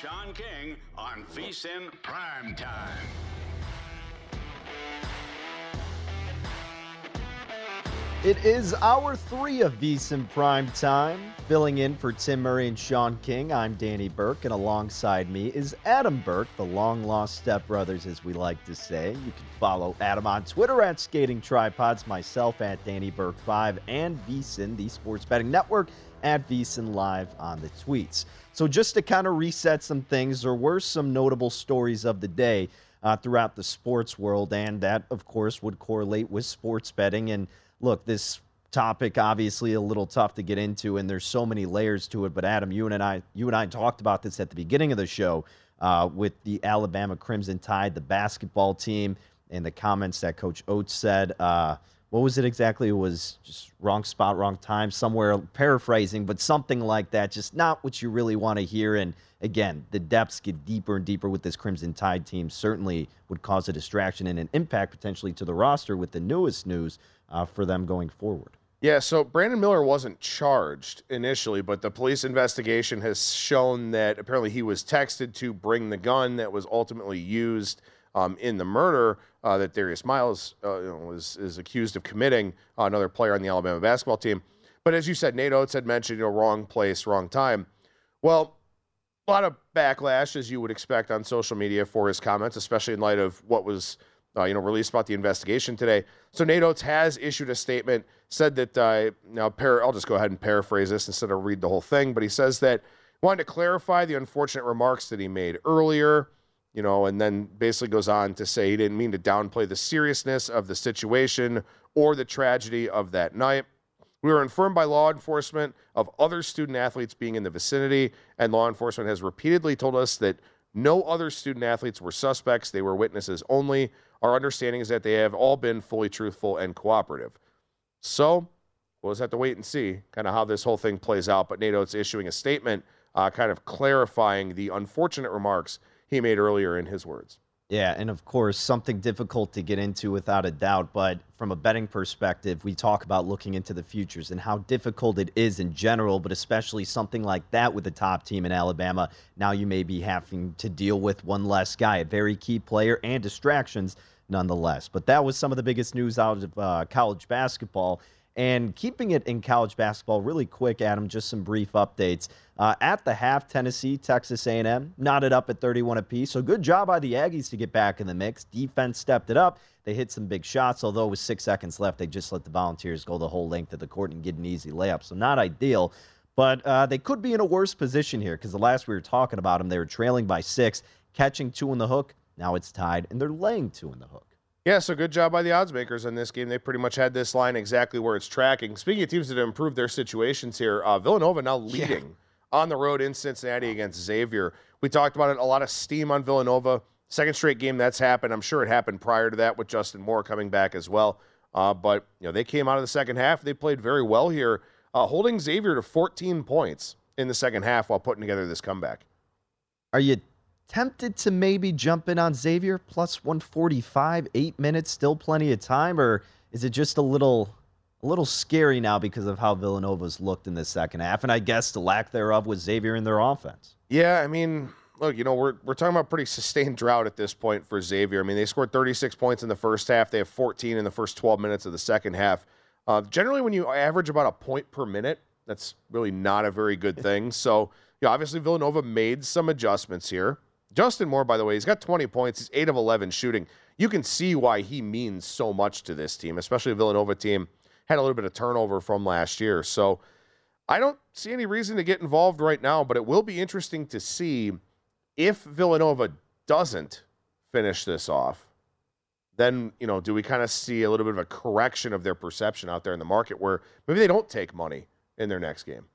Sean King on VSIN Prime Time. It is hour three of VSIN Prime Time. Filling in for Tim Murray and Sean King, I'm Danny Burke, and alongside me is Adam Burke, the long lost stepbrothers, as we like to say. You can follow Adam on Twitter at Skating Tripods, myself at Danny Burke5, and VSIN, the Sports Betting Network, at VSIN Live on the tweets. So, just to kind of reset some things, there were some notable stories of the day uh, throughout the sports world, and that, of course, would correlate with sports betting. And look, this topic obviously a little tough to get into, and there's so many layers to it. But Adam, you and I, you and I talked about this at the beginning of the show uh, with the Alabama Crimson Tide, the basketball team, and the comments that Coach Oats said. Uh, what was it exactly? It was just wrong spot, wrong time, somewhere paraphrasing, but something like that. Just not what you really want to hear. And again, the depths get deeper and deeper with this Crimson Tide team. Certainly would cause a distraction and an impact potentially to the roster with the newest news uh, for them going forward. Yeah, so Brandon Miller wasn't charged initially, but the police investigation has shown that apparently he was texted to bring the gun that was ultimately used um, in the murder uh, that Darius Miles uh, was is accused of committing, uh, another player on the Alabama basketball team. But as you said, Nate Oats had mentioned, you know, wrong place, wrong time. Well, a lot of backlash, as you would expect, on social media for his comments, especially in light of what was, uh, you know, released about the investigation today. So Nate Oats has issued a statement, said that uh, now I'll just go ahead and paraphrase this instead of read the whole thing, but he says that wanted to clarify the unfortunate remarks that he made earlier you know, and then basically goes on to say he didn't mean to downplay the seriousness of the situation or the tragedy of that night. We were informed by law enforcement of other student athletes being in the vicinity, and law enforcement has repeatedly told us that no other student athletes were suspects. They were witnesses only. Our understanding is that they have all been fully truthful and cooperative. So we'll just have to wait and see kind of how this whole thing plays out. But Nate Oats is issuing a statement uh, kind of clarifying the unfortunate remarks he made earlier in his words. Yeah, and of course, something difficult to get into without a doubt. But from a betting perspective, we talk about looking into the futures and how difficult it is in general, but especially something like that with the top team in Alabama. Now you may be having to deal with one less guy, a very key player, and distractions nonetheless. But that was some of the biggest news out of uh, college basketball. And keeping it in college basketball really quick, Adam, just some brief updates. Uh, at the half, Tennessee, Texas A&M knotted up at 31 apiece. So good job by the Aggies to get back in the mix. Defense stepped it up. They hit some big shots, although with six seconds left, they just let the Volunteers go the whole length of the court and get an easy layup. So not ideal. But uh, they could be in a worse position here because the last we were talking about them, they were trailing by six, catching two in the hook. Now it's tied, and they're laying two in the hook. Yeah, so good job by the odds makers in this game. They pretty much had this line exactly where it's tracking. Speaking of teams that have improved their situations here, uh, Villanova now leading yeah. on the road in Cincinnati against Xavier. We talked about it, a lot of steam on Villanova. Second straight game that's happened. I'm sure it happened prior to that with Justin Moore coming back as well. Uh, but you know they came out of the second half. They played very well here, uh, holding Xavier to 14 points in the second half while putting together this comeback. Are you tempted to maybe jump in on Xavier plus 145, eight minutes, still plenty of time, or is it just a little a little scary now because of how Villanova's looked in the second half, and I guess the lack thereof with Xavier in their offense? Yeah, I mean, look, you know, we're we're talking about pretty sustained drought at this point for Xavier. I mean, they scored 36 points in the first half. They have 14 in the first 12 minutes of the second half. Uh, generally, when you average about a point per minute, that's really not a very good thing. So, yeah, obviously Villanova made some adjustments here. Justin Moore, by the way, he's got 20 points. He's 8 of 11 shooting. You can see why he means so much to this team, especially a Villanova team. Had a little bit of turnover from last year. So I don't see any reason to get involved right now, but it will be interesting to see if Villanova doesn't finish this off. Then, you know, do we kind of see a little bit of a correction of their perception out there in the market where maybe they don't take money in their next game?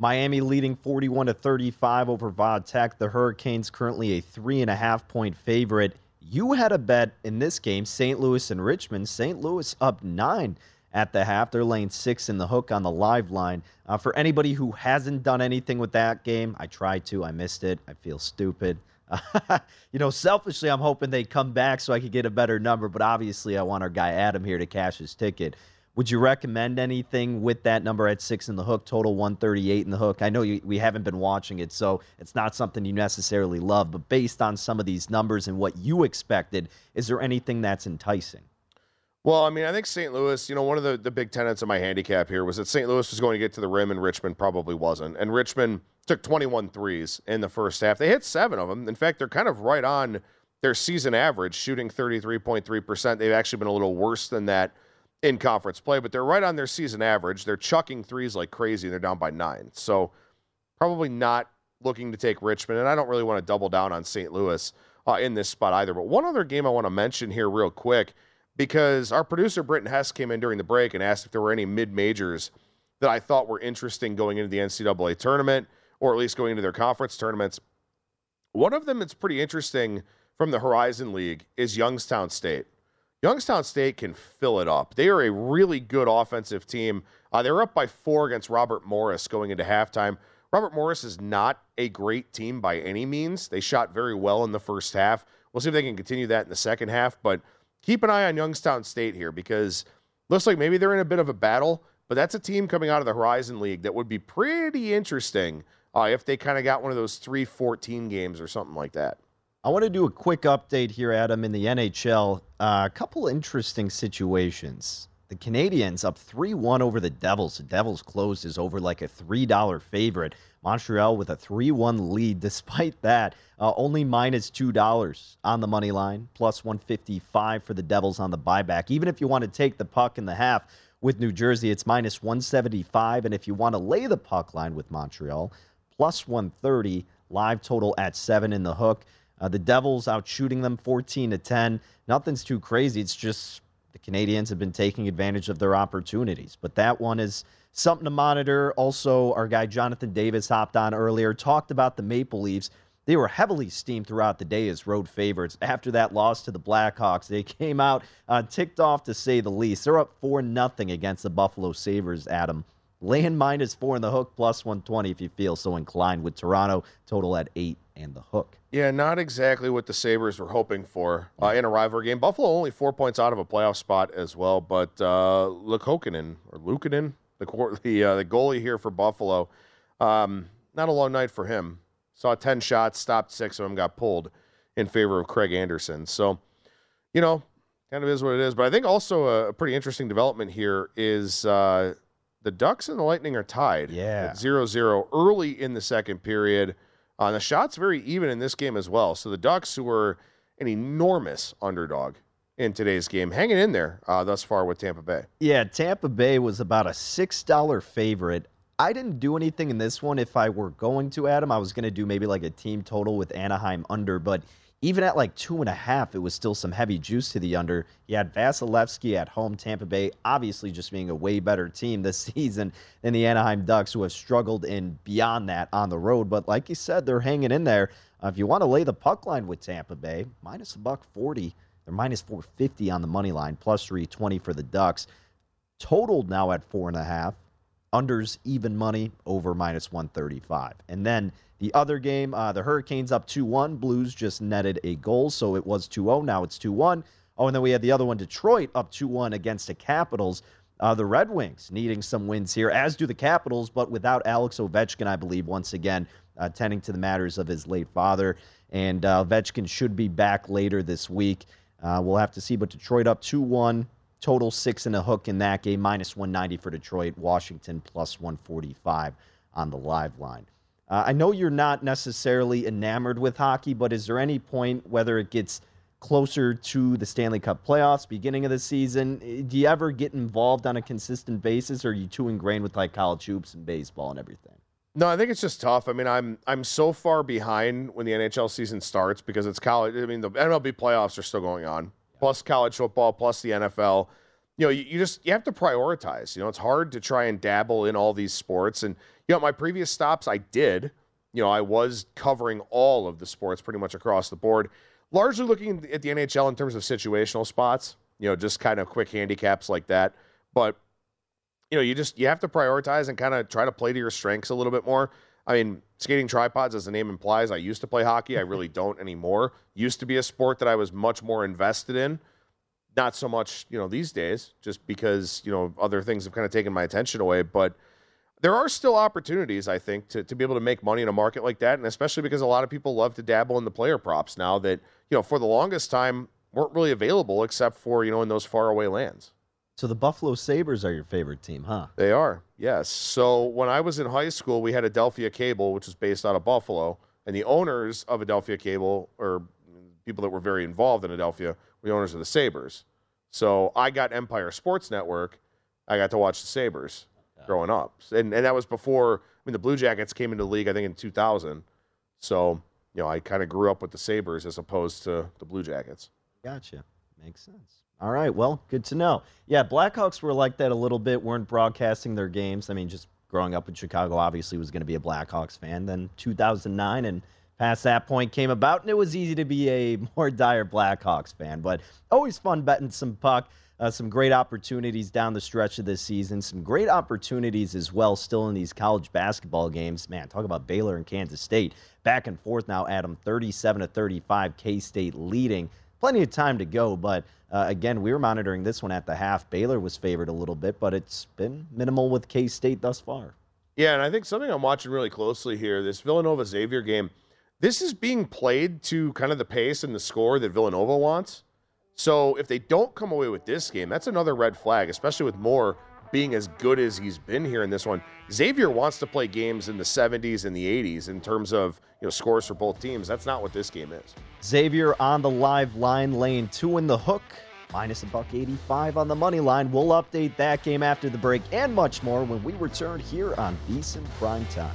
Miami leading 41 to 35 over Tech. The Hurricanes currently a three and a half point favorite. You had a bet in this game, St. Louis and Richmond. St. Louis up nine at the half. They're laying six in the hook on the live line. Uh, for anybody who hasn't done anything with that game, I tried to. I missed it. I feel stupid. you know, selfishly, I'm hoping they come back so I could get a better number, but obviously, I want our guy Adam here to cash his ticket. Would you recommend anything with that number at six in the hook, total 138 in the hook? I know you, we haven't been watching it, so it's not something you necessarily love, but based on some of these numbers and what you expected, is there anything that's enticing? Well, I mean, I think St. Louis, you know, one of the, the big tenets of my handicap here was that St. Louis was going to get to the rim and Richmond probably wasn't. And Richmond took 21 threes in the first half. They hit seven of them. In fact, they're kind of right on their season average, shooting 33.3%. They've actually been a little worse than that in conference play, but they're right on their season average. They're chucking threes like crazy. And they're down by nine. So probably not looking to take Richmond. And I don't really want to double down on St. Louis uh, in this spot either. But one other game I want to mention here, real quick, because our producer, Britton Hess, came in during the break and asked if there were any mid majors that I thought were interesting going into the NCAA tournament or at least going into their conference tournaments. One of them that's pretty interesting from the Horizon League is Youngstown State. Youngstown State can fill it up. They are a really good offensive team. Uh, they were up by four against Robert Morris going into halftime. Robert Morris is not a great team by any means. They shot very well in the first half. We'll see if they can continue that in the second half. But keep an eye on Youngstown State here because looks like maybe they're in a bit of a battle. But that's a team coming out of the Horizon League that would be pretty interesting uh, if they kind of got one of those 3 14 games or something like that. I want to do a quick update here, Adam, in the NHL. Uh, a couple interesting situations. The Canadiens up 3 1 over the Devils. The Devils closed is over like a $3 favorite. Montreal with a 3 1 lead. Despite that, uh, only minus $2 on the money line, plus 155 for the Devils on the buyback. Even if you want to take the puck in the half with New Jersey, it's minus 175. And if you want to lay the puck line with Montreal, plus 130, live total at 7 in the hook. Uh, the Devils out shooting them 14 to 10. Nothing's too crazy. It's just the Canadiens have been taking advantage of their opportunities. But that one is something to monitor. Also, our guy Jonathan Davis hopped on earlier, talked about the Maple Leafs. They were heavily steamed throughout the day as road favorites. After that loss to the Blackhawks, they came out uh, ticked off to say the least. They're up 4 nothing against the Buffalo Sabres, Adam. Laying minus four in the hook, plus 120 if you feel so inclined with Toronto. Total at eight and the hook. Yeah, not exactly what the Sabres were hoping for uh, in a rivalry game. Buffalo only four points out of a playoff spot as well, but uh, or Luukkonen, the, the, uh, the goalie here for Buffalo, um, not a long night for him. Saw 10 shots, stopped six of them, got pulled in favor of Craig Anderson. So, you know, kind of is what it is. But I think also a pretty interesting development here is uh, the Ducks and the Lightning are tied Yeah. at 0 0 early in the second period. Uh, the shots very even in this game as well. So the Ducks, who were an enormous underdog in today's game, hanging in there uh, thus far with Tampa Bay. Yeah, Tampa Bay was about a $6 favorite. I didn't do anything in this one. If I were going to, Adam, I was going to do maybe like a team total with Anaheim under, but even at like two and a half, it was still some heavy juice to the under. You had Vasilevskiy at home, Tampa Bay, obviously just being a way better team this season than the Anaheim Ducks, who have struggled in beyond that on the road. But like you said, they're hanging in there. Uh, if you want to lay the puck line with Tampa Bay, minus a buck 40. They're minus 450 on the money line, plus 320 for the Ducks. Totaled now at four and a half. Unders even money over minus 135. And then the other game, uh, the Hurricanes up 2 1. Blues just netted a goal, so it was 2 0. Now it's 2 1. Oh, and then we had the other one, Detroit up 2 1 against the Capitals. Uh, the Red Wings needing some wins here, as do the Capitals, but without Alex Ovechkin, I believe, once again, uh, tending to the matters of his late father. And uh, Ovechkin should be back later this week. Uh, we'll have to see, but Detroit up 2 1. Total six and a hook in that game, minus 190 for Detroit. Washington plus 145 on the live line. Uh, I know you're not necessarily enamored with hockey, but is there any point, whether it gets closer to the Stanley Cup playoffs, beginning of the season, eh, do you ever get involved on a consistent basis, or are you too ingrained with like college hoops and baseball and everything? No, I think it's just tough. I mean, I'm I'm so far behind when the NHL season starts because it's college. I mean, the MLB playoffs are still going on, plus college football, plus the NFL. You know, you, you just you have to prioritize. You know, it's hard to try and dabble in all these sports. And you know, my previous stops, I did. You know, I was covering all of the sports pretty much across the board, largely looking at the NHL in terms of situational spots. You know, just kind of quick handicaps like that. But you know, you just you have to prioritize and kind of try to play to your strengths a little bit more. I mean, skating tripods, as the name implies, I used to play hockey. I really don't anymore. Used to be a sport that I was much more invested in. Not so much, you know, these days, just because you know other things have kind of taken my attention away. But there are still opportunities, I think, to, to be able to make money in a market like that, and especially because a lot of people love to dabble in the player props now that you know for the longest time weren't really available except for you know in those faraway lands. So the Buffalo Sabres are your favorite team, huh? They are, yes. So when I was in high school, we had Adelphia Cable, which was based out of Buffalo, and the owners of Adelphia Cable, or people that were very involved in Adelphia, were the owners of the Sabres. So I got Empire Sports Network. I got to watch the Sabres growing up, and and that was before. I mean, the Blue Jackets came into the league, I think, in 2000. So you know, I kind of grew up with the Sabres as opposed to the Blue Jackets. Gotcha. Makes sense. All right. Well, good to know. Yeah, Blackhawks were like that a little bit. weren't broadcasting their games. I mean, just growing up in Chicago, obviously was going to be a Blackhawks fan. Then 2009 and past that point came about, and it was easy to be a more dire Blackhawks fan. But always fun betting some puck. Uh, some great opportunities down the stretch of this season. Some great opportunities as well, still in these college basketball games. Man, talk about Baylor and Kansas State. Back and forth now, Adam. 37 to 35, K State leading. Plenty of time to go, but uh, again, we were monitoring this one at the half. Baylor was favored a little bit, but it's been minimal with K State thus far. Yeah, and I think something I'm watching really closely here, this Villanova Xavier game, this is being played to kind of the pace and the score that Villanova wants. So if they don't come away with this game, that's another red flag, especially with Moore being as good as he's been here in this one. Xavier wants to play games in the 70s and the 80s in terms of you know scores for both teams. That's not what this game is. Xavier on the live line, lane two in the hook, minus a buck 85 on the money line. We'll update that game after the break and much more when we return here on VSiN Prime Time.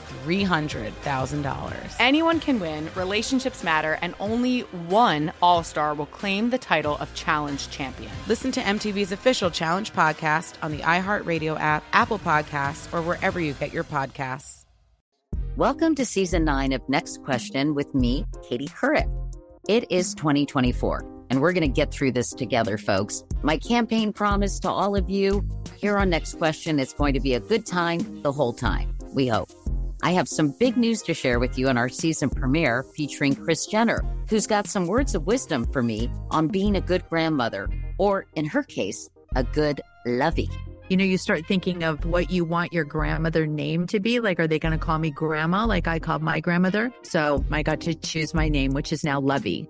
$300,000. Anyone can win, relationships matter, and only one All Star will claim the title of Challenge Champion. Listen to MTV's official Challenge podcast on the iHeartRadio app, Apple Podcasts, or wherever you get your podcasts. Welcome to season nine of Next Question with me, Katie Couric. It is 2024, and we're going to get through this together, folks. My campaign promise to all of you here on Next Question is going to be a good time the whole time, we hope. I have some big news to share with you on our season premiere featuring Kris Jenner, who's got some words of wisdom for me on being a good grandmother, or in her case, a good lovey. You know, you start thinking of what you want your grandmother name to be. Like, are they going to call me grandma like I called my grandmother? So I got to choose my name, which is now Lovey.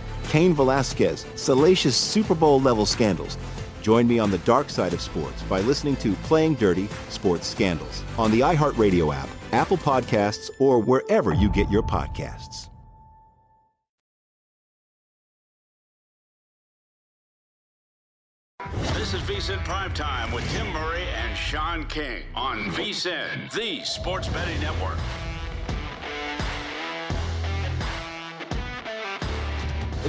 Cain Velasquez, salacious Super Bowl level scandals. Join me on the dark side of sports by listening to Playing Dirty Sports Scandals on the iHeartRadio app, Apple Podcasts, or wherever you get your podcasts. This is VSIN Primetime with Tim Murray and Sean King on VSIN, the sports betting network.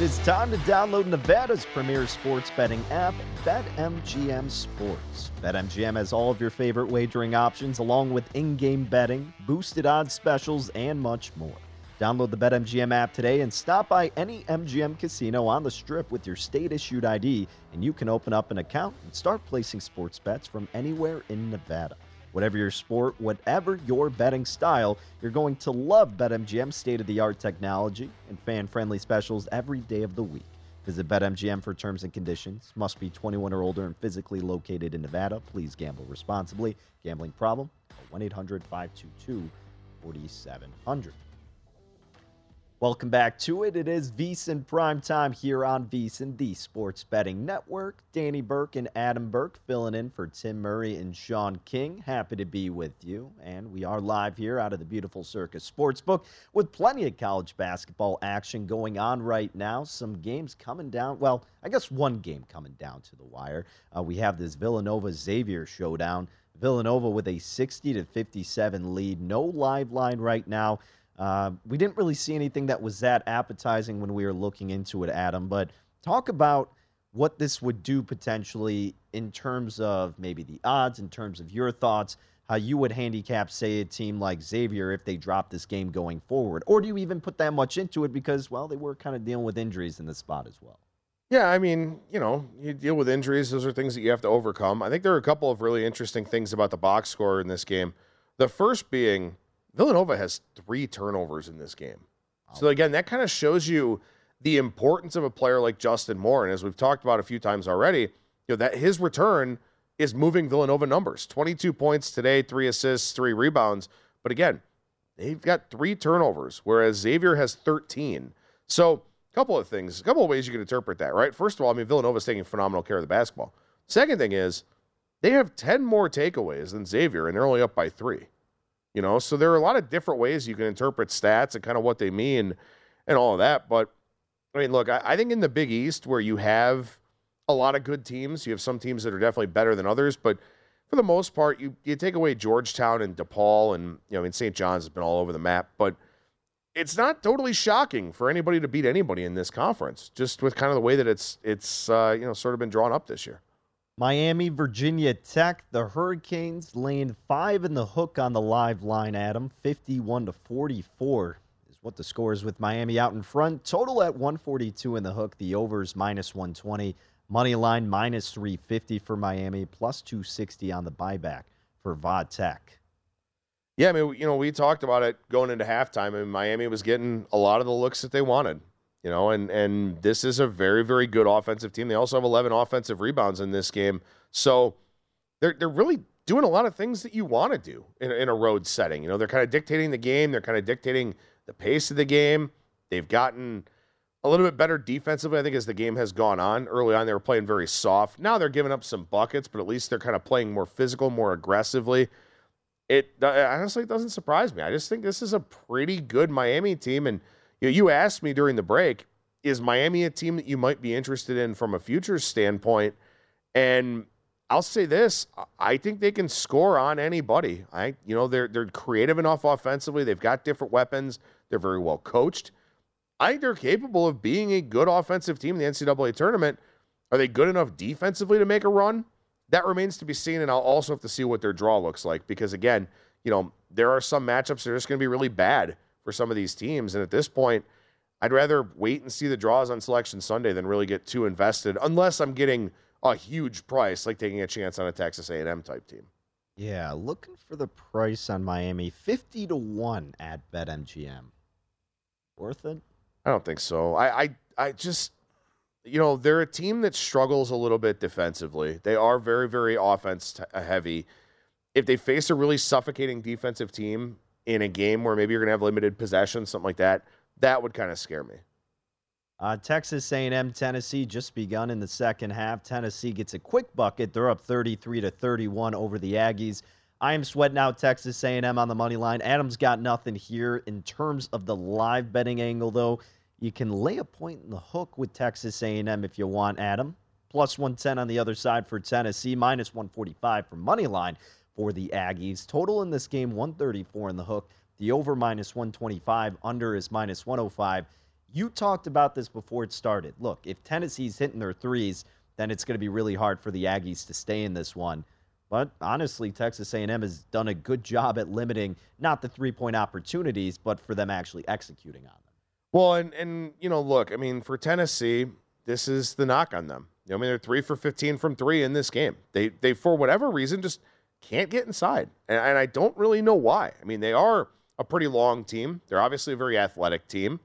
It is time to download Nevada's premier sports betting app, BetMGM Sports. BetMGM has all of your favorite wagering options, along with in game betting, boosted odds specials, and much more. Download the BetMGM app today and stop by any MGM casino on the strip with your state issued ID, and you can open up an account and start placing sports bets from anywhere in Nevada. Whatever your sport, whatever your betting style, you're going to love BetMGM's state of the art technology and fan friendly specials every day of the week. Visit BetMGM for terms and conditions. Must be 21 or older and physically located in Nevada. Please gamble responsibly. Gambling problem? 1 800 522 4700. Welcome back to it. It is VSIN Prime Time here on VSIN, the sports betting network. Danny Burke and Adam Burke filling in for Tim Murray and Sean King. Happy to be with you. And we are live here out of the beautiful Circus Sportsbook with plenty of college basketball action going on right now. Some games coming down. Well, I guess one game coming down to the wire. Uh, we have this Villanova Xavier showdown. Villanova with a 60 to 57 lead. No live line right now. Uh, we didn't really see anything that was that appetizing when we were looking into it, Adam. But talk about what this would do potentially in terms of maybe the odds, in terms of your thoughts, how you would handicap, say, a team like Xavier if they drop this game going forward. Or do you even put that much into it because, well, they were kind of dealing with injuries in the spot as well? Yeah, I mean, you know, you deal with injuries. Those are things that you have to overcome. I think there are a couple of really interesting things about the box score in this game. The first being Villanova has three turnovers in this game. So again, that kind of shows you the importance of a player like Justin Moore. And as we've talked about a few times already, you know, that his return is moving Villanova numbers. 22 points today, three assists, three rebounds. But again, they've got three turnovers, whereas Xavier has 13. So a couple of things, a couple of ways you can interpret that, right? First of all, I mean, Villanova's taking phenomenal care of the basketball. Second thing is they have 10 more takeaways than Xavier, and they're only up by three. You know, so there are a lot of different ways you can interpret stats and kind of what they mean and all of that. But I mean, look, I, I think in the Big East where you have a lot of good teams, you have some teams that are definitely better than others, but for the most part, you, you take away Georgetown and DePaul, and you know, I mean, St. John's has been all over the map, but it's not totally shocking for anybody to beat anybody in this conference, just with kind of the way that it's it's uh, you know sort of been drawn up this year. Miami, Virginia Tech, the Hurricanes laying five in the hook on the live line, Adam. 51 to 44 is what the score is with Miami out in front. Total at 142 in the hook. The overs minus 120. Money line minus 350 for Miami, plus 260 on the buyback for Va Tech. Yeah, I mean, you know, we talked about it going into halftime, and Miami was getting a lot of the looks that they wanted. You know, and and this is a very very good offensive team. They also have 11 offensive rebounds in this game, so they're they're really doing a lot of things that you want to do in, in a road setting. You know, they're kind of dictating the game. They're kind of dictating the pace of the game. They've gotten a little bit better defensively, I think, as the game has gone on. Early on, they were playing very soft. Now they're giving up some buckets, but at least they're kind of playing more physical, more aggressively. It honestly doesn't surprise me. I just think this is a pretty good Miami team. And you, know, you asked me during the break, is Miami a team that you might be interested in from a futures standpoint? And I'll say this: I think they can score on anybody. I, you know, they're they're creative enough offensively. They've got different weapons. They're very well coached. I think they're capable of being a good offensive team in the NCAA tournament. Are they good enough defensively to make a run? That remains to be seen, and I'll also have to see what their draw looks like because, again, you know, there are some matchups that are just going to be really bad for some of these teams. And at this point, I'd rather wait and see the draws on Selection Sunday than really get too invested, unless I'm getting a huge price, like taking a chance on a Texas A&M type team. Yeah, looking for the price on Miami, fifty to one at BetMGM. Worth it? I don't think so. I, I, I just, you know, they're a team that struggles a little bit defensively. They are very, very offense t- heavy. If they face a really suffocating defensive team in a game where maybe you're going to have limited possession, something like that, that would kind of scare me. Uh, Texas A&M, Tennessee just begun in the second half. Tennessee gets a quick bucket. They're up 33 to 31 over the Aggies. I am sweating out Texas A&M on the money line. Adam's got nothing here in terms of the live betting angle, though. You can lay a point in the hook with Texas A&M if you want, Adam. Plus 110 on the other side for Tennessee, minus 145 for money line for the Aggies. Total in this game 134 in the hook. The over minus 125, under is minus 105. You talked about this before it started. Look, if Tennessee's hitting their threes, then it's going to be really hard for the Aggies to stay in this one. But honestly, Texas A&M has done a good job at limiting not the three-point opportunities, but for them actually executing on them. Well, and and you know, look, I mean, for Tennessee, this is the knock on them. I mean, they're three for 15 from three in this game. They they for whatever reason just can't get inside, and, and I don't really know why. I mean, they are a pretty long team. They're obviously a very athletic team,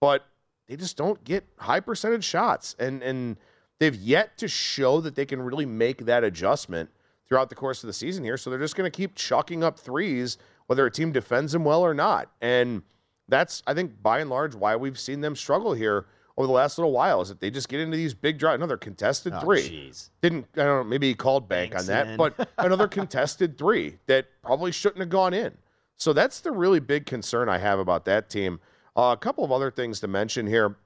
but they just don't get high percentage shots, and and they've yet to show that they can really make that adjustment throughout the course of the season here. So they're just going to keep chucking up threes, whether a team defends them well or not. And that's, I think, by and large, why we've seen them struggle here over the last little while is that they just get into these big drives. Another contested Oh, three. jeez. Didn't, I don't know, maybe he called bank on that, but another contested three that probably shouldn't have gone in. So that's the really big concern I have about that team. Uh, a couple of other things to mention here.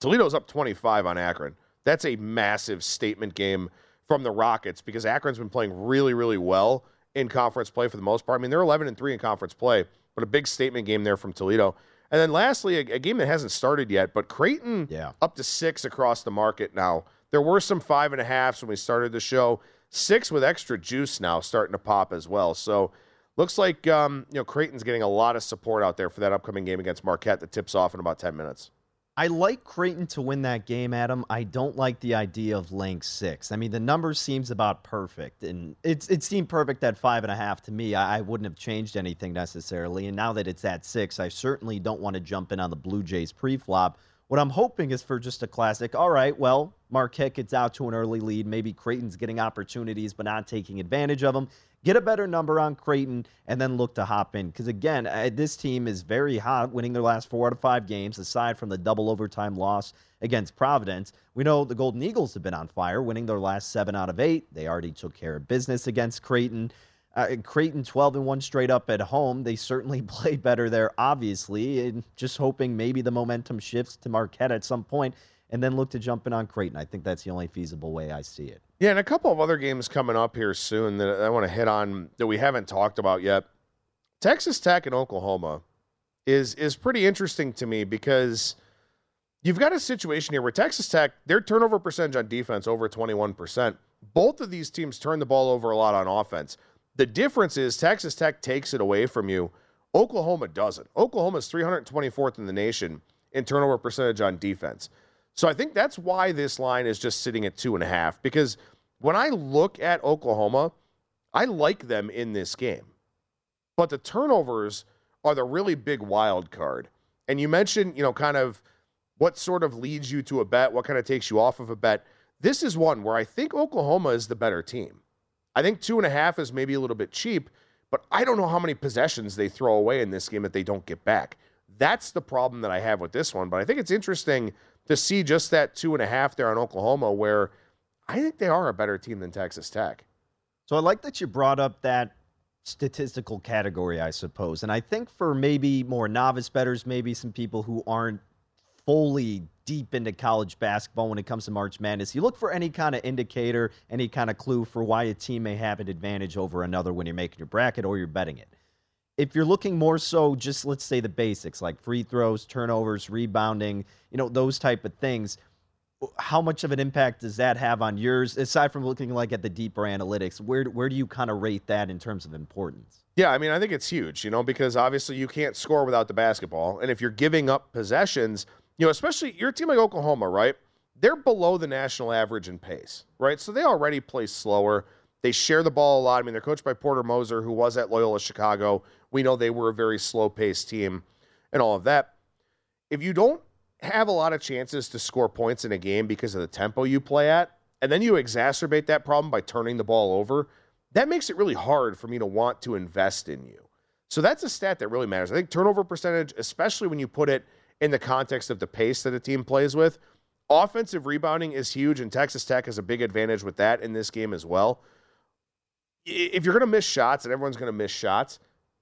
Toledo's up 25 on Akron. That's a massive statement game from the Rockets because Akron's been playing really, really well in conference play for the most part. I mean, they're 11 and 3 in conference play, but a big statement game there from Toledo. And then lastly, a, a game that hasn't started yet, but Creighton Yeah. up to six across the market now. There were some five and a halves when we started the show. Six with extra juice now starting to pop as well. So looks like um, you know Creighton's getting a lot of support out there for that upcoming game against Marquette that tips off in about 10 minutes. I like Creighton to win that game, Adam. I don't like the idea of laying six. I mean, the number seems about perfect, and it's it seemed perfect at five and a half to me. I, I wouldn't have changed anything necessarily. And now that it's at six, I certainly don't want to jump in on the Blue Jays pre-flop. What I'm hoping is for just a classic. All right, well, Marquette gets out to an early lead. Maybe Creighton's getting opportunities but not taking advantage of them get a better number on Creighton, and then look to hop in. Because again, this team is very hot, winning their last four out of five games, aside from the double overtime loss against Providence. We know the Golden Eagles have been on fire, winning their last seven out of eight. They already took care of business against Creighton. Uh, Creighton 12 and 1 straight up at home. They certainly played better there, obviously, and just hoping maybe the momentum shifts to Marquette at some point and then look to jump in on Creighton. I think that's the only feasible way I see it. Yeah, and a couple of other games coming up here soon that I want to hit on that we haven't talked about yet. Texas Tech and Oklahoma is is pretty interesting to me because you've got a situation here where Texas Tech, their turnover percentage on defense over 21%. Both of these teams turn the ball over a lot on offense. The difference is Texas Tech takes it away from you. Oklahoma doesn't. Oklahoma is 324th in the nation in turnover percentage on defense. So I think that's why this line is just sitting at two and a half. Because when I look at Oklahoma, I like them in this game. But the turnovers are the really big wild card. And you mentioned, you know, kind of what sort of leads you to a bet, what kind of takes you off of a bet. This is one where I think Oklahoma is the better team. I think two and a half is maybe a little bit cheap, but I don't know how many possessions they throw away in this game that they don't get back. That's the problem that I have with this one. But I think it's interesting to see just that two and a half there on Oklahoma, where I think they are a better team than Texas Tech. So I like that you brought up that statistical category, I suppose. And I think for maybe more novice bettors, maybe some people who aren't fully deep into college basketball when it comes to March Madness, you look for any kind of indicator, any kind of clue for why a team may have an advantage over another when you're making your bracket or you're betting it if you're looking more so just let's say the basics like free throws, turnovers, rebounding, you know, those type of things, how much of an impact does that have on yours aside from looking like at the deeper analytics? Where where do you kind of rate that in terms of importance? Yeah, I mean, I think it's huge, you know, because obviously you can't score without the basketball. And if you're giving up possessions, you know, especially your team like Oklahoma, right? They're below the national average in pace, right? So they already play slower. They share the ball a lot. I mean, they're coached by Porter Moser, who was at Loyola Chicago. We know they were a very slow paced team and all of that. If you don't have a lot of chances to score points in a game because of the tempo you play at, and then you exacerbate that problem by turning the ball over, that makes it really hard for me to want to invest in you. So that's a stat that really matters. I think turnover percentage, especially when you put it in the context of the pace that a team plays with, offensive rebounding is huge, and Texas Tech has a big advantage with that in this game as well if you're going to miss shots and everyone's going to miss shots,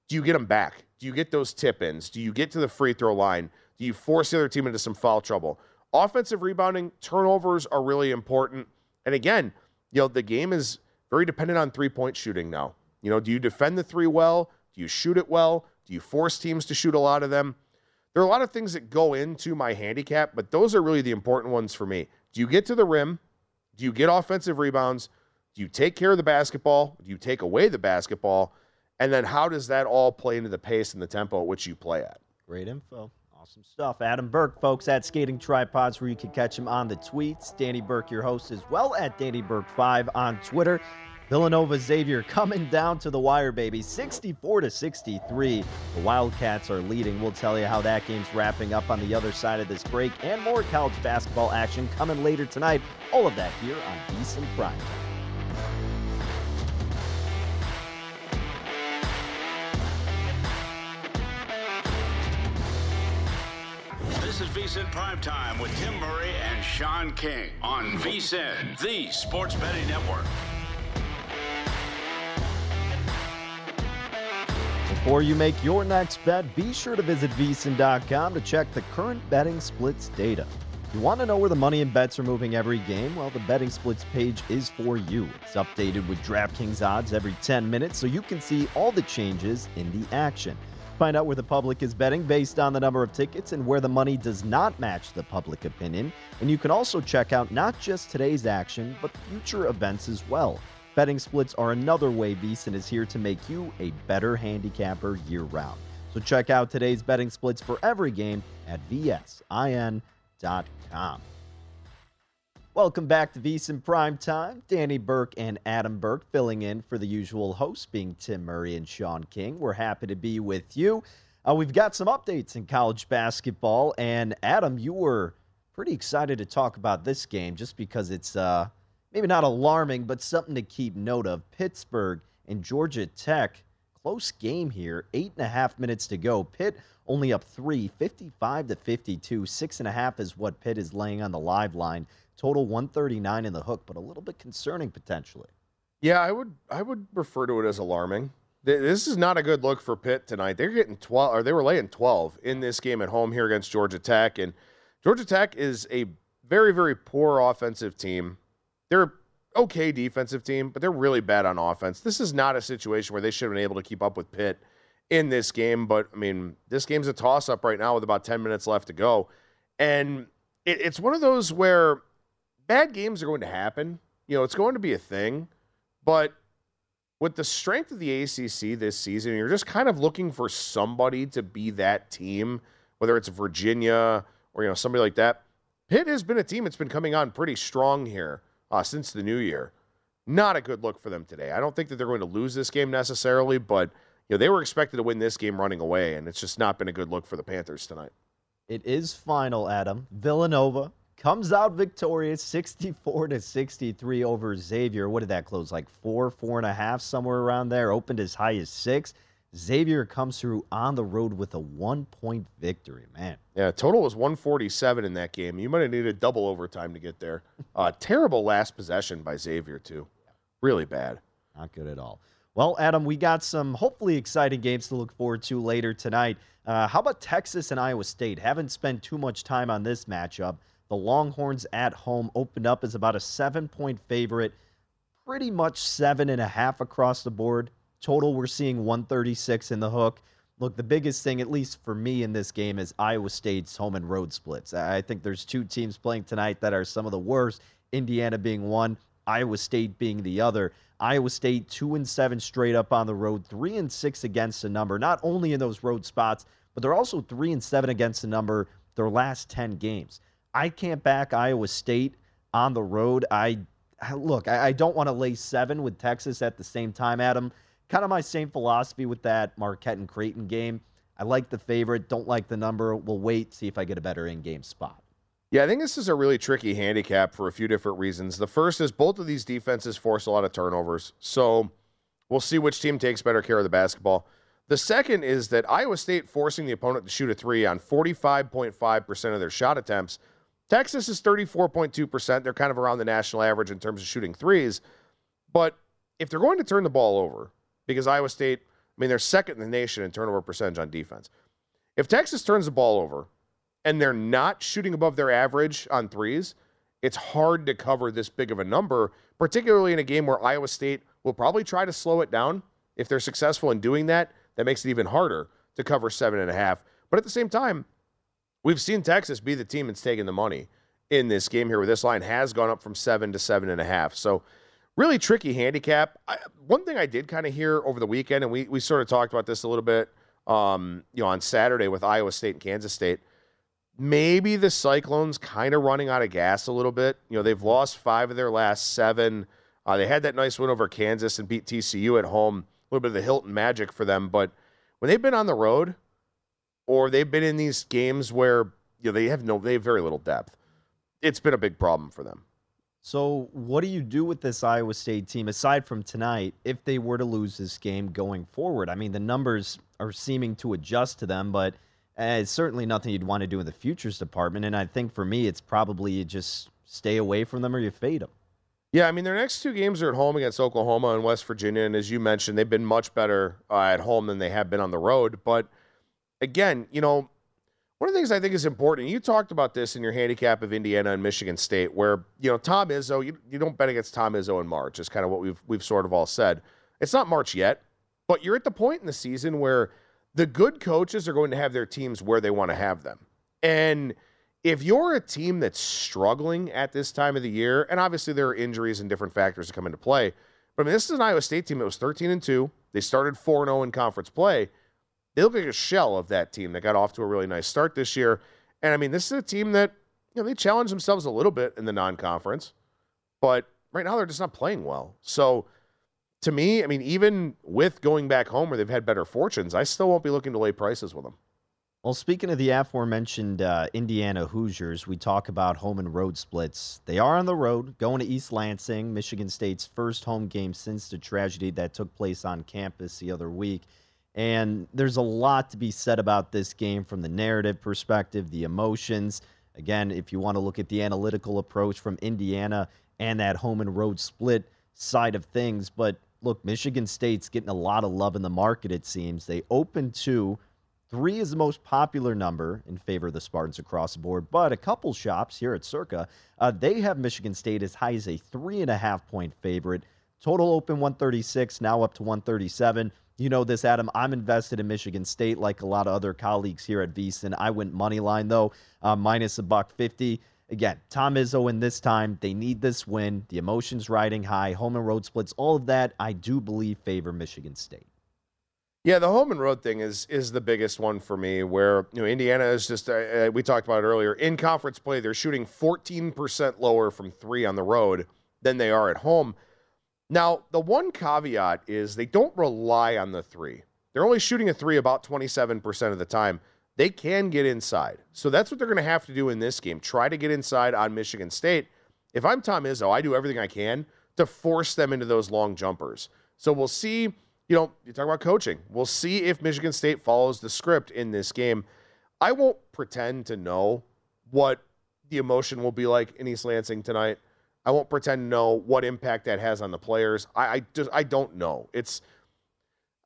do you get them back? Do you get those tip ins? Do you get to the free throw line? Do you force the other team into some foul trouble? Offensive rebounding, turnovers are really important. And again, you know, the game is very dependent on three point shooting now. You know, do you defend the three well? Do you shoot it well? Do you force teams to shoot a lot of them? There are a lot of things that go into my handicap, but those are really the important ones for me. Do you get to the rim? Do you get offensive rebounds? Do you take care of the basketball? Do you take away the basketball? And then how does that all play into the pace and the tempo at which you play at? Great info. Awesome stuff. Adam Burke, folks, at Skating Tripods, where you can catch him on the tweets. Danny Burke, your host, as well at Danny Burke5 on Twitter. Villanova Xavier coming down to the wire, baby. 64 to 63. The Wildcats are leading. We'll tell you how that game's wrapping up on the other side of this break and more college basketball action coming later tonight. All of that here on VSiN Prime. This is VSiN Prime Time with Tim Murray and Sean King on VSiN, the Sports Betting Network. Before you make your next bet, be sure to visit VSiN.com to check the current betting splits data. You want to know where the money and bets are moving every game? Well, the betting splits page is for you. It's updated with DraftKings odds every 10 minutes so you can see all the changes in the action. Find out where the public is betting based on the number of tickets and where the money does not match the public opinion. And you can also check out not just today's action, but future events as well. Betting splits are another way VSiN is here to make you a better handicapper year round. So check out today's betting splits for every game at vsin.com. Welcome back to VSIN Prime Time. Danny Burke and Adam Burke filling in for the usual hosts, being Tim Murray and Sean King. We're happy to be with you. Uh, we've got some updates in college basketball, and Adam, you were pretty excited to talk about this game just because it's uh, maybe not alarming, but something to keep note of. Pittsburgh and Georgia Tech, close game here. Eight and a half minutes to go. Pitt only up three, 55 to 52. Six and a half is what Pitt is laying on the live line. Total 139 in the hook, but a little bit concerning potentially. Yeah, I would I would refer to it as alarming. This is not a good look for Pitt tonight. They're getting 12 or they were laying 12 in this game at home here against Georgia Tech and Georgia Tech is a very very poor offensive team. They're okay defensive team, but they're really bad on offense. This is not a situation where they should have been able to keep up with Pitt in this game, but I mean, this game's a toss up right now with about 10 minutes left to go. And it, it's one of those where bad games are going to happen. You know, it's going to be a thing. But with the strength of the ACC this season, you're just kind of looking for somebody to be that team, whether it's Virginia or you know somebody like that. Pitt has been a team that's been coming on pretty strong here uh, since the new year. Not a good look for them today. I don't think that they're going to lose this game necessarily, but you know they were expected to win this game running away, and it's just not been a good look for the Panthers tonight. It is final, Adam. Villanova comes out victorious 64 to 63 over Xavier. What did that close? Like four, four and a half, somewhere around there. Opened as high as six. Xavier comes through on the road with a one point victory, man. Yeah, total was 147 in that game. You might have needed double overtime to get there. Uh, terrible last possession by Xavier, too. Really bad. Not good at all. Well, Adam, we got some hopefully exciting games to look forward to later tonight. Uh, how about Texas and Iowa State? Haven't spent too much time on this matchup. The Longhorns at home opened up as about a seven point favorite, pretty much seven and a half across the board. Total, we're seeing 136 in the hook. Look, the biggest thing, at least for me in this game, is Iowa State's home and road splits. I think there's two teams playing tonight that are some of the worst. Indiana being one, Iowa State being the other. Iowa State two and seven straight up on the road, three and six against the number. Not only in those road spots, but they're also three and seven against the number their last ten games. I can't back Iowa State on the road. I look, I, I don't want to lay seven with Texas at the same time, Adam. Kind of my same philosophy with that Marquette and Creighton game. I like the favorite, don't like the number. We'll wait, see if I get a better in game spot. Yeah, I think this is a really tricky handicap for a few different reasons. The first is both of these defenses force a lot of turnovers. So we'll see which team takes better care of the basketball. The second is that Iowa State forcing the opponent to shoot a three on 45.5% of their shot attempts Texas is 34.2%. They're kind of around the national average in terms of shooting threes. But if they're going to turn the ball over, because Iowa State, I mean, they're second in the nation in turnover percentage on defense. If Texas turns the ball over and they're not shooting above their average on threes, it's hard to cover this big of a number, particularly in a game where Iowa State will probably try to slow it down. If they're successful in doing that, that makes it even harder to cover seven and a half. But at the same time, We've seen Texas be the team that's taking the money in this game here, where this line has gone up from seven to seven and a half. So, really tricky handicap. I, one thing I did kind of hear over the weekend, and we we sort of talked about this a little bit, um, you know, on Saturday with Iowa State and Kansas State. Maybe the Cyclones kind of running out of gas a little bit. You know, they've lost five of their last seven. Uh, they had that nice win over Kansas and beat TCU at home. A little bit of the Hilton magic for them, but when they've been on the road, or they've been in these games where you know, they have no they have very little depth. It's been a big problem for them. So, what do you do with this Iowa State team aside from tonight if they were to lose this game going forward? I mean, the numbers are seeming to adjust to them, but uh, it's certainly nothing you'd want to do in the futures department. And I think for me, it's probably you just stay away from them or you fade them. Yeah, I mean, their next two games are at home against Oklahoma and West Virginia. And as you mentioned, they've been much better uh, at home than they have been on the road. But again, you know, one of the things I think is important, you talked about this in your handicap of Indiana and Michigan State, where, you know, Tom Izzo, you, you don't bet against Tom Izzo in March, is kind of what we've we've sort of all said. It's not March yet, but you're at the point in the season where the good coaches are going to have their teams where they want to have them. And if you're a team that's struggling at this time of the year, and obviously there are injuries and different factors that come into play, but I mean, this is an Iowa State team that was 13 and 2. They started 4 0 in conference play they look like a shell of that team that got off to a really nice start this year. And I mean, this is a team that you know, they challenge themselves a little bit in the non-conference, but right now they're just not playing well. So to me, I mean, even with going back home where they've had better fortunes, I still won't be looking to lay prices with them. Well, speaking of the aforementioned uh, Indiana Hoosiers, we talk about home and road splits. They are on the road, going to East Lansing, Michigan State's first home game since the tragedy that took place on campus the other week. And there's a lot to be said about this game from the narrative perspective, the emotions. Again, if you want to look at the analytical approach from Indiana and that home and road split side of things. But look, Michigan State's getting a lot of love in the market, it seems. They open to Three is the most popular number in favor of the Spartans across the board, but a couple shops here at Circa, uh, they have Michigan State as high as a three and a half point favorite. Total open 136, now up to 137. You know this, Adam. I'm invested in Michigan State like a lot of other colleagues here at VSiN. I went money line though, uh, minus a buck fifty. Again, Tom Izzo in this time, they need this win. The emotions riding high, home and road splits, all of that, I do believe favor Michigan State. Yeah, the home and road thing is is the biggest one for me. Where you know Indiana is just uh, uh we talked about it earlier in conference play, they're shooting 14% lower from three on the road than they are at home. Now, the one caveat is they don't rely on the three. They're only shooting a three about 27% of the time. They can get inside. So that's what they're going to have to do in this game. Try to get inside on Michigan State. If I'm Tom Izzo, I do everything I can to force them into those long jumpers. So we'll see you know, you talk about coaching. We'll see if Michigan State follows the script in this game. I won't pretend to know what the emotion will be like in East Lansing tonight. I won't pretend to know what impact that has on the players. I, I just I don't know. It's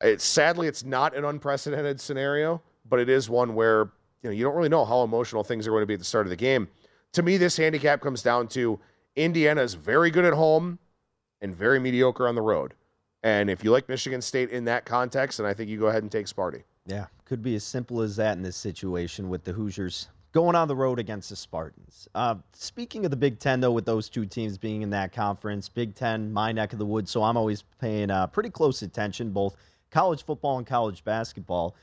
it's sadly it's not an unprecedented scenario, but it is one where you know you don't really know how emotional things are going to be at the start of the game. To me, this handicap comes down to Indiana is very good at home and very mediocre on the road. And if you like Michigan State in that context, then I think you go ahead and take Sparty. Yeah, could be as simple as that in this situation with the Hoosiers going on the road against the Spartans. Uh, speaking of the Big Ten, though, with those two teams being in that conference, Big Ten, my neck of the woods, so I'm always paying uh, pretty close attention, both college football and college basketball.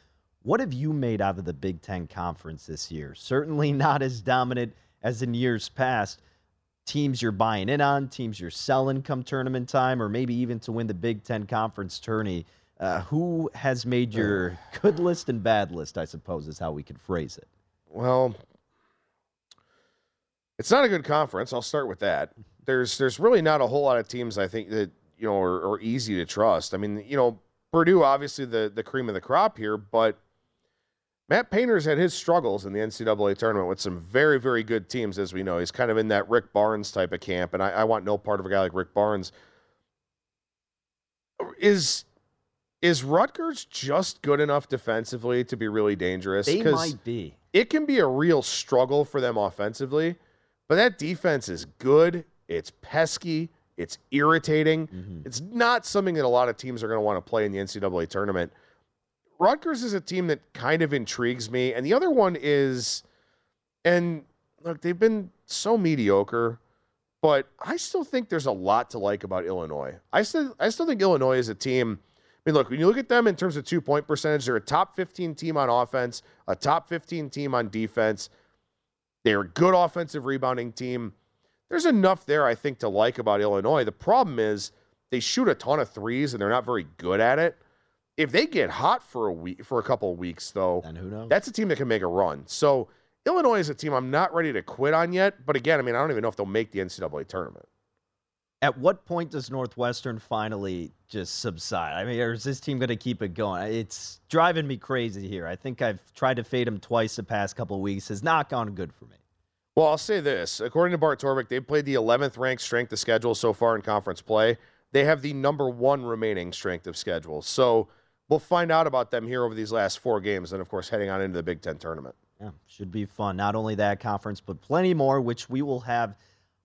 What have you made out of the Big Ten conference this year? Certainly not as dominant as in years past teams you're buying in on, teams you're selling come tournament time, or maybe even to win the Big Ten conference tourney. Uh, who has made your good list and bad list? I suppose is how we could phrase it. Well, it's not a good conference. I'll start with that. There's there's really not a whole lot of teams I think that you know are, are easy to trust. I mean, you know, Purdue obviously the the cream of the crop here, but Matt Painter's had his struggles in the NCAA tournament with some very, very good teams, as we know. He's kind of in that Rick Barnes type of camp, and I, I want no part of a guy like Rick Barnes. Is is Rutgers just good enough defensively to be really dangerous? They might be. It can be a real struggle for them offensively, but that defense is good. It's pesky. It's irritating. Mm-hmm. It's not something that a lot of teams are going to want to play in the NCAA tournament. Rutgers is a team that kind of intrigues me. And the other one is, and look, they've been so mediocre, but I still think there's a lot to like about Illinois. I still, I still think Illinois is a team. I mean, look, when you look at them in terms of two point percentage, they're a top 15 team on offense, a top 15 team on defense. They're a good offensive rebounding team. There's enough there, I think, to like about Illinois. The problem is they shoot a ton of threes and they're not very good at it. If they get hot for a week, for a couple of weeks, though, and who knows? That's a team that can make a run. So Illinois is a team I'm not ready to quit on yet. But again, I mean, I don't even know if they'll make the NCAA tournament. At what point does Northwestern finally just subside? I mean, or is this team going to keep it going? It's driving me crazy here. I think I've tried to fade them twice the past couple of weeks. Has not gone good for me. Well, I'll say this. According to Bart Torvik, they've played the 11th ranked strength of schedule so far in conference play. They have the number one remaining strength of schedule. So we'll find out about them here over these last four games, and of course, heading on into the Big Ten tournament. Yeah, should be fun. Not only that conference, but plenty more, which we will have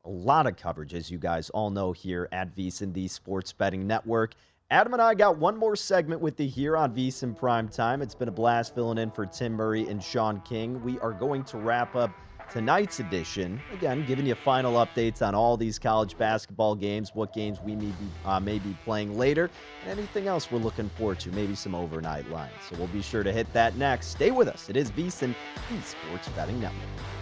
a lot of coverage, as you guys all know, here at VSiN, the Sports Betting Network. Adam and I got one more segment with you here on VSiN Prime Time. It's been a blast filling in for Tim Murray and Sean King. We are going to wrap up tonight's edition. Again, giving you final updates on all these college basketball games, what games we may be, uh, may be playing later, and anything else we're looking forward to, maybe some overnight lines. So we'll be sure to hit that next. Stay with us. It is VSiN, the Sports Betting Network.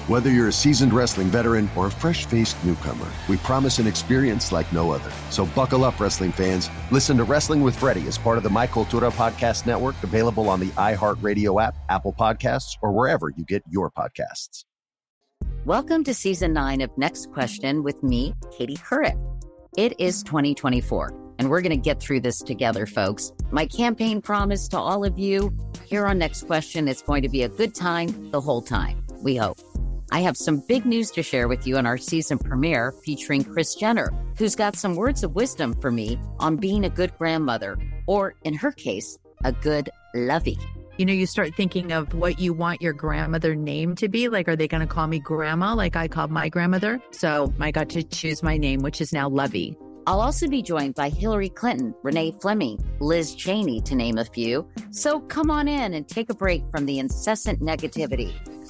Whether you're a seasoned wrestling veteran or a fresh faced newcomer, we promise an experience like no other. So buckle up, wrestling fans. Listen to Wrestling with Freddie as part of the My Cultura Podcast Network, available on the iHeartRadio app, Apple Podcasts, or wherever you get your podcasts. Welcome to season nine of Next Question with me, Katie Couric. It is 2024, and we're going to get through this together, folks. My campaign promise to all of you here on Next Question is going to be a good time the whole time, we hope. I have some big news to share with you in our season premiere featuring Kris Jenner, who's got some words of wisdom for me on being a good grandmother, or in her case, a good lovey. You know, you start thinking of what you want your grandmother name to be. Like, are they going to call me grandma like I called my grandmother? So I got to choose my name, which is now Lovey. I'll also be joined by Hillary Clinton, Renee Fleming, Liz Cheney, to name a few. So come on in and take a break from the incessant negativity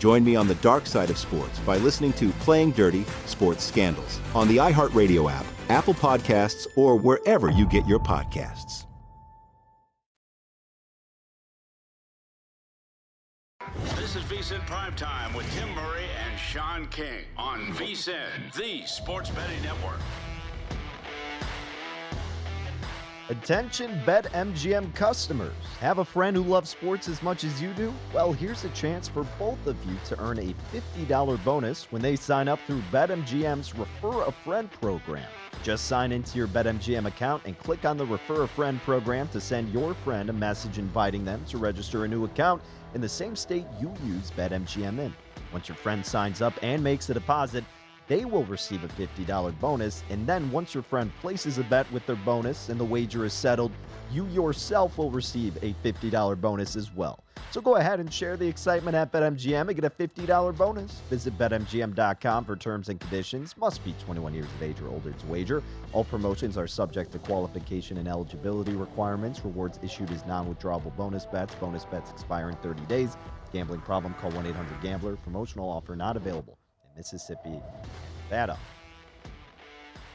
Join me on the dark side of sports by listening to Playing Dirty Sports Scandals on the iHeartRadio app, Apple Podcasts, or wherever you get your podcasts. This is VSIN Primetime with Tim Murray and Sean King on VSIN, the sports betting network. Attention BetMGM customers. Have a friend who loves sports as much as you do? Well, here's a chance for both of you to earn a $50 bonus when they sign up through BetMGM's Refer a Friend program. Just sign into your BetMGM account and click on the Refer a Friend program to send your friend a message inviting them to register a new account in the same state you use BetMGM in. Once your friend signs up and makes a deposit, they will receive a $50 bonus. And then once your friend places a bet with their bonus and the wager is settled, you yourself will receive a $50 bonus as well. So go ahead and share the excitement at BetMGM and get a $50 bonus. Visit BetMGM.com for terms and conditions. Must be 21 years of age or older to wager. All promotions are subject to qualification and eligibility requirements. Rewards issued as non withdrawable bonus bets. Bonus bets expire in 30 days. Gambling problem, call 1 800 Gambler. Promotional offer not available Mississippi. Up.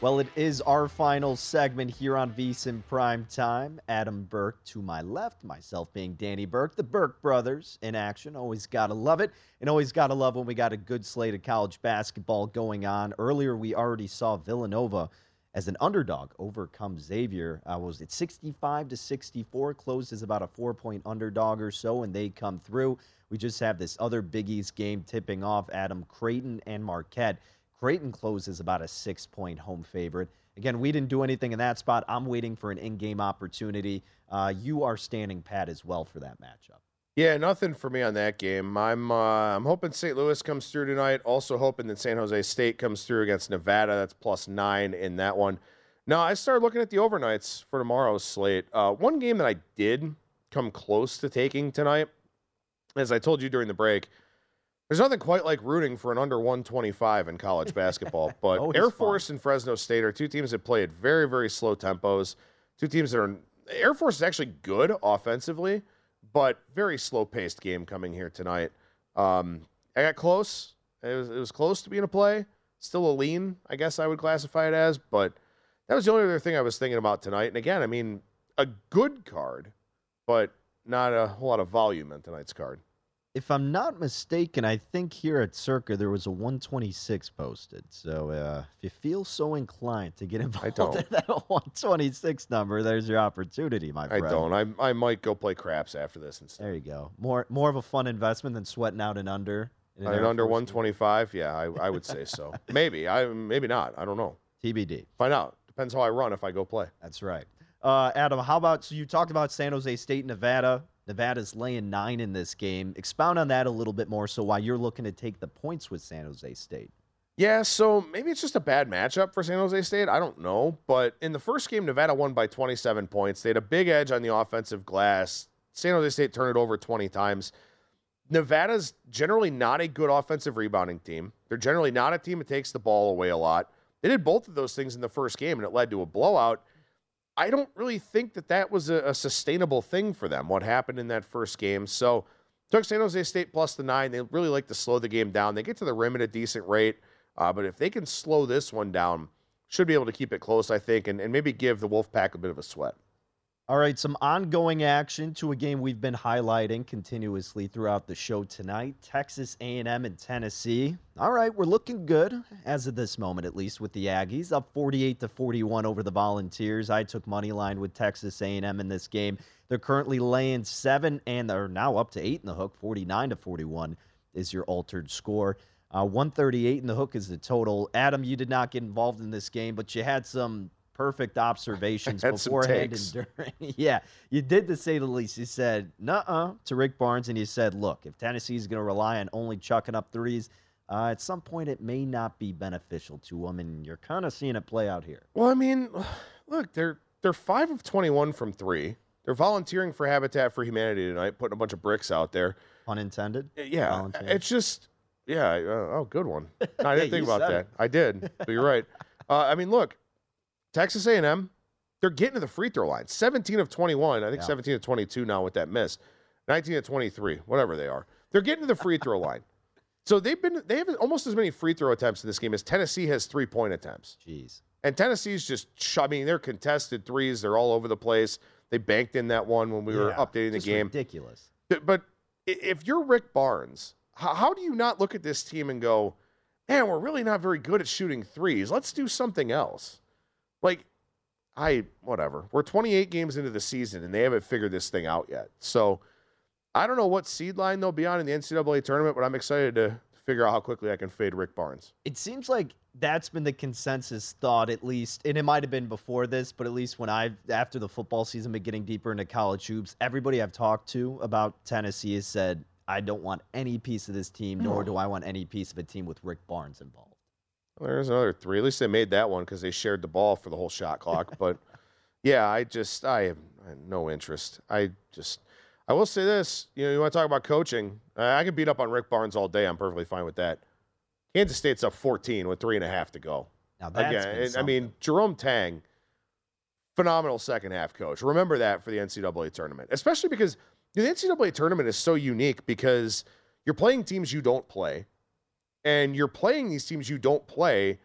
Well, it is our final segment here on VSIN Prime Time. Adam Burke to my left, myself being Danny Burke, the Burke brothers in action. Always got to love it. And always got to love when we got a good slate of college basketball going on. Earlier, we already saw Villanova as an underdog overcome Xavier. Uh, was it 65 to 64? Closed as about a four point underdog or so, and they come through. We just have this other Big East game tipping off Adam Creighton and Marquette. Creighton closes about a six point home favorite. Again, we didn't do anything in that spot. I'm waiting for an in game opportunity. Uh, you are standing pat as well for that matchup. Yeah, nothing for me on that game. I'm uh, I'm hoping St. Louis comes through tonight. Also hoping that San Jose State comes through against Nevada. That's plus nine in that one. Now I started looking at the overnights for tomorrow's slate. Uh, one game that I did come close to taking tonight, as I told you during the break, there's nothing quite like rooting for an under 125 in college basketball. But Always Air fun. Force and Fresno State are two teams that play at very, very slow tempos. Two teams that are Air Force is actually good offensively, but very slow paced game coming here tonight. Um, I got close. It was, it was close to being a play. Still a lean, I guess I would classify it as. But that was the only other thing I was thinking about tonight. And again, I mean, a good card, but not a whole lot of volume in tonight's card. If I'm not mistaken, I think here at Circa there was a 126 posted. So uh, if you feel so inclined to get involved in that 126 number, there's your opportunity, my friend. I don't. I, I might go play craps after this instead. There you go. More more of a fun investment than sweating out and under. in an under Force game. 125, yeah, I, I would say so. maybe. I maybe not. I don't know. TBD. Find out. Depends how I run if I go play. That's right. Uh, Adam, how about so you talked about San Jose State, Nevada. Nevada's laying nine in this game. Expound on that a little bit more. So why you're looking to take the points with San Jose State? Yeah, so maybe it's just a bad matchup for San Jose State. I don't know. But in the first game, Nevada won by 27 points. They had a big edge on the offensive glass. San Jose State turned it over 20 times. Nevada's generally not a good offensive rebounding team. They're generally not a team that takes the ball away a lot. They did both of those things in the first game, and it led to a blowout. I don't really think that that was a, a sustainable thing for them, what happened in that first game. So took San Jose State plus the nine. They really like to slow the game down. They get to the rim at a decent rate, uh, but if they can slow this one down, should be able to keep it close, I think, and, and maybe give the Wolfpack a bit of a sweat. All right, some ongoing action to a game we've been highlighting continuously throughout the show tonight. Texas A&M and Tennessee. All right, we're looking good as of this moment at least with the Aggies up 48 to 41 over the Volunteers. I took money line with Texas A&M in this game. They're currently laying 7 and they're now up to 8 in the hook. 49 to 41 is your altered score. Uh, 138 in the hook is the total. Adam, you did not get involved in this game, but you had some perfect observations beforehand and during. yeah, you did to say the least. You said, "Nuh-uh" to Rick Barnes, and you said, "Look, if Tennessee's going to rely on only chucking up threes, uh, at some point it may not be beneficial to them." And you're kind of seeing it play out here. Well, I mean, look, they're they're five of twenty-one from three. They're volunteering for Habitat for Humanity tonight, putting a bunch of bricks out there. Pun intended. Yeah, Volunteering. it's just yeah. Uh, oh, good one. No, I didn't think about that. it. I did, but you're right. Uh, I mean, look, Texas A&M, they're getting to the free throw line. 17 of 21. I think Yeah. 17 of 22 now with that miss. 19 of 23, whatever they are. They're getting to the free throw line. So they've been they have almost as many free throw attempts in this game as Tennessee has three point attempts. Jeez. And Tennessee's just I mean, they're contested threes. They're all over the place. They banked in that one when we were updating the game. Ridiculous. But, if you're Rick Barnes, how do you not look at this team and go, man, we're really not very good at shooting threes. Let's do something else. Like, I, whatever. We're 28 games into the season and they haven't figured this thing out yet. So I don't know what seed line they'll be on in the NCAA tournament, but I'm excited to figure out how quickly I can fade Rick Barnes. It seems like that's been the consensus thought, at least, and it might have been before this, but at least when I've after the football season been getting deeper into college hoops, everybody I've talked to about Tennessee has said, I don't want any piece of this team, nor do I want any piece of a team with Rick Barnes involved. There's another three. At least they made that one because they shared the ball for the whole shot clock. but yeah, I just I have, I have no interest. I just I will say this. You know, you want to talk about coaching? I can beat up on Rick Barnes all day. I'm perfectly fine with that. Kansas State's up 14 with three and a half to go. Now that's Again, I mean Jerome Tang, phenomenal second half coach. Remember that for the NCAA tournament, especially because the NCAA tournament is so unique because you're playing teams you don't play, and you're playing these teams you don't play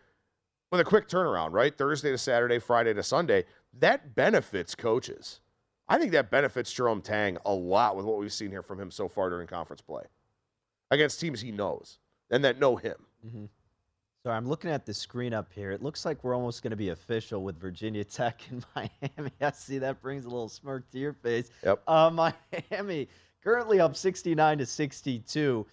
with a quick turnaround, right? Thursday to Saturday, Friday to Sunday. That benefits coaches. I think that benefits Jerome Tang a lot with what we've seen here from him so far during conference play against teams he knows and that know him. Mm-hmm. So I'm looking at the screen up here. It looks like we're almost going to be official with Virginia Tech and Miami. I see that brings a little smirk to your face. Yep. Uh, Miami currently up 69 to 62.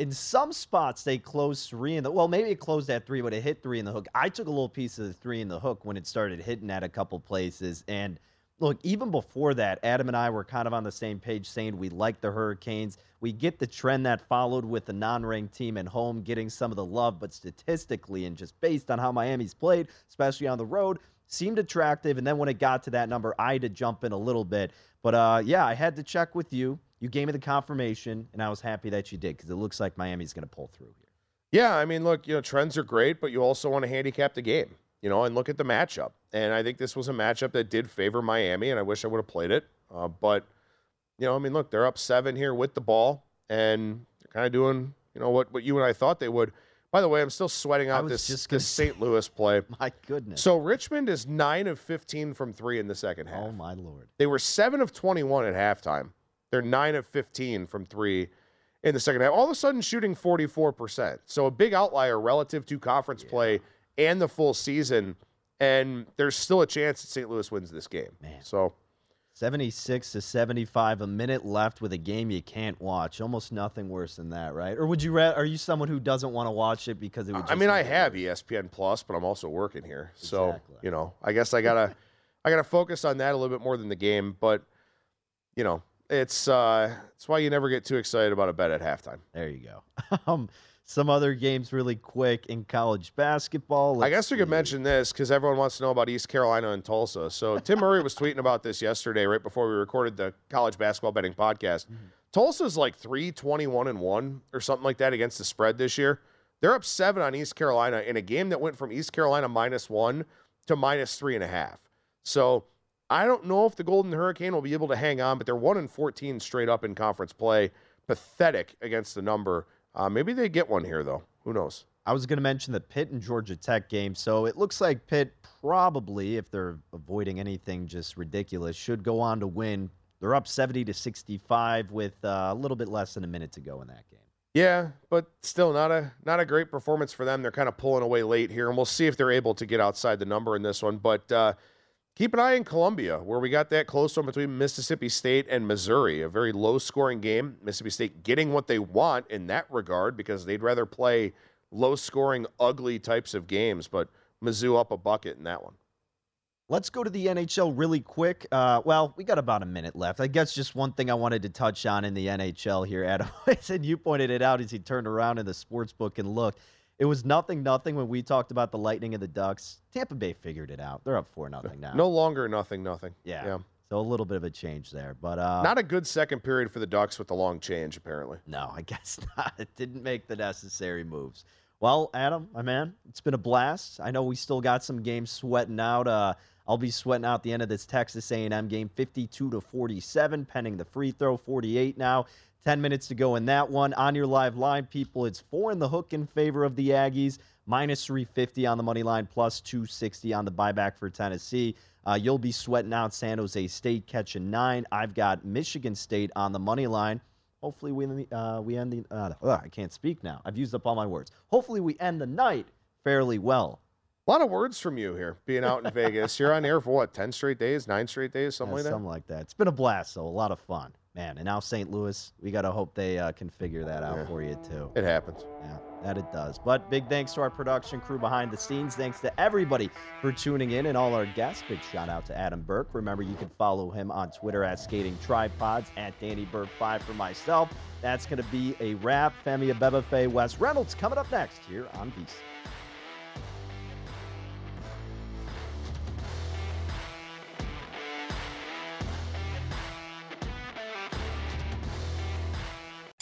In some spots, they closed three in the well, maybe it closed at three, but it hit three in the hook. I took a little piece of the three in the hook when it started hitting at a couple places, and look, even before that, Adam and I were kind of on the same page saying we like the Hurricanes. We get the trend that followed with the non ranked team at home getting some of the love, but statistically and just based on how Miami's played, especially on the road, seemed attractive. And then when it got to that number, I had to jump in a little bit. But uh, yeah, I had to check with you. You gave me the confirmation, and I was happy that you did because it looks like Miami's going to pull through here. Yeah, I mean, look, you know, trends are great, but you also want to handicap the game you know, and look at the matchup. And I think this was a matchup that did favor Miami, and I wish I would have played it. Uh, but, you know, I mean, look, they're up seven here with the ball, and they're kind of doing, you know, what, what you and I thought they would. By the way, I'm still sweating out this, this St. Louis play. My goodness. So Richmond is 9 of 15 from three in the second half. Oh, my Lord. They were 7 of 21 at halftime. They're 9 of 15 from three in the second half. All of a sudden shooting 44%. So a big outlier relative to conference yeah. play and the full season. And there's still a chance that St. Louis wins this game. Man. So 76 to 75, a minute left with a game you can't watch. Almost nothing worse than that, right? Or would you are you someone who doesn't want to watch it because it would I mean, I have ESPN Plus, but I'm also working here. So, exactly. you know, I guess I got to I got to focus on that a little bit more than the game, but you know, it's uh it's why you never get too excited about a bet at halftime. There you go. um some other games really quick in college basketball. Let's I guess we could mention this because everyone wants to know about East Carolina and Tulsa. So Tim Murray was tweeting about this yesterday, right before we recorded the college basketball betting podcast. Mm-hmm. Tulsa's like three twenty-one and one or something like that against the spread this year. They're up seven on East Carolina in a game that went from East Carolina minus one to minus three and a half. So I don't know if the Golden Hurricane will be able to hang on, but they're one and fourteen straight up in conference play. Pathetic against the number. Uh, maybe they get one here, though. Who knows? I was going to mention the Pitt and Georgia Tech game. So it looks like Pitt probably, if they're avoiding anything just ridiculous, should go on to win. They're up 70 to 65 with uh, a little bit less than a minute to go in that game. Yeah, but still not a not a great performance for them. They're kind of pulling away late here, and we'll see if they're able to get outside the number in this one. But uh, Keep an eye on Columbia, where we got that close one between Mississippi State and Missouri. A very low scoring game. Mississippi State getting what they want in that regard because they'd rather play low scoring, ugly types of games. But Mizzou up a bucket in that one. Let's go to the NHL really quick. Uh, well, we got about a minute left. I guess just one thing I wanted to touch on in the NHL here, Adam. and you pointed it out as he turned around in the sports book and looked. It was nothing, nothing when we talked about the Lightning and the Ducks. Tampa Bay figured it out. They're up four nothing now. No longer nothing, nothing. Yeah. yeah. So a little bit of a change there, but uh, not a good second period for the Ducks with the long change. Apparently, no, I guess not. It didn't make the necessary moves. Well, Adam, my man, it's been a blast. I know we still got some games sweating out. Uh, I'll be sweating out the end of this Texas A&M game, 52 to 47, pending the free throw, 48 now. 10 minutes to go in that one. On your live line, people, it's four in the hook in favor of the Aggies, minus 350 on the money line, plus 260 on the buyback for Tennessee. Uh, you'll be sweating out San Jose State catching nine. I've got Michigan State on the money line. Hopefully, we, uh, we end the. Uh, ugh, I can't speak now. I've used up all my words. Hopefully, we end the night fairly well. A lot of words from you here, being out in Vegas. You're on air for what, 10 straight days, nine straight days, something yeah, like that? Something like that. It's been a blast, though. A lot of fun. Man, and now St. Louis, we got to hope they uh, can figure that out yeah. for you too. It happens. Yeah, that it does. But big thanks to our production crew behind the scenes. Thanks to everybody for tuning in and all our guests. Big shout out to Adam Burke. Remember, you can follow him on Twitter at Skating Tripods, at Danny Burke5 for myself. That's going to be a wrap. Femi Abebefe, Wes Reynolds coming up next here on VSiN.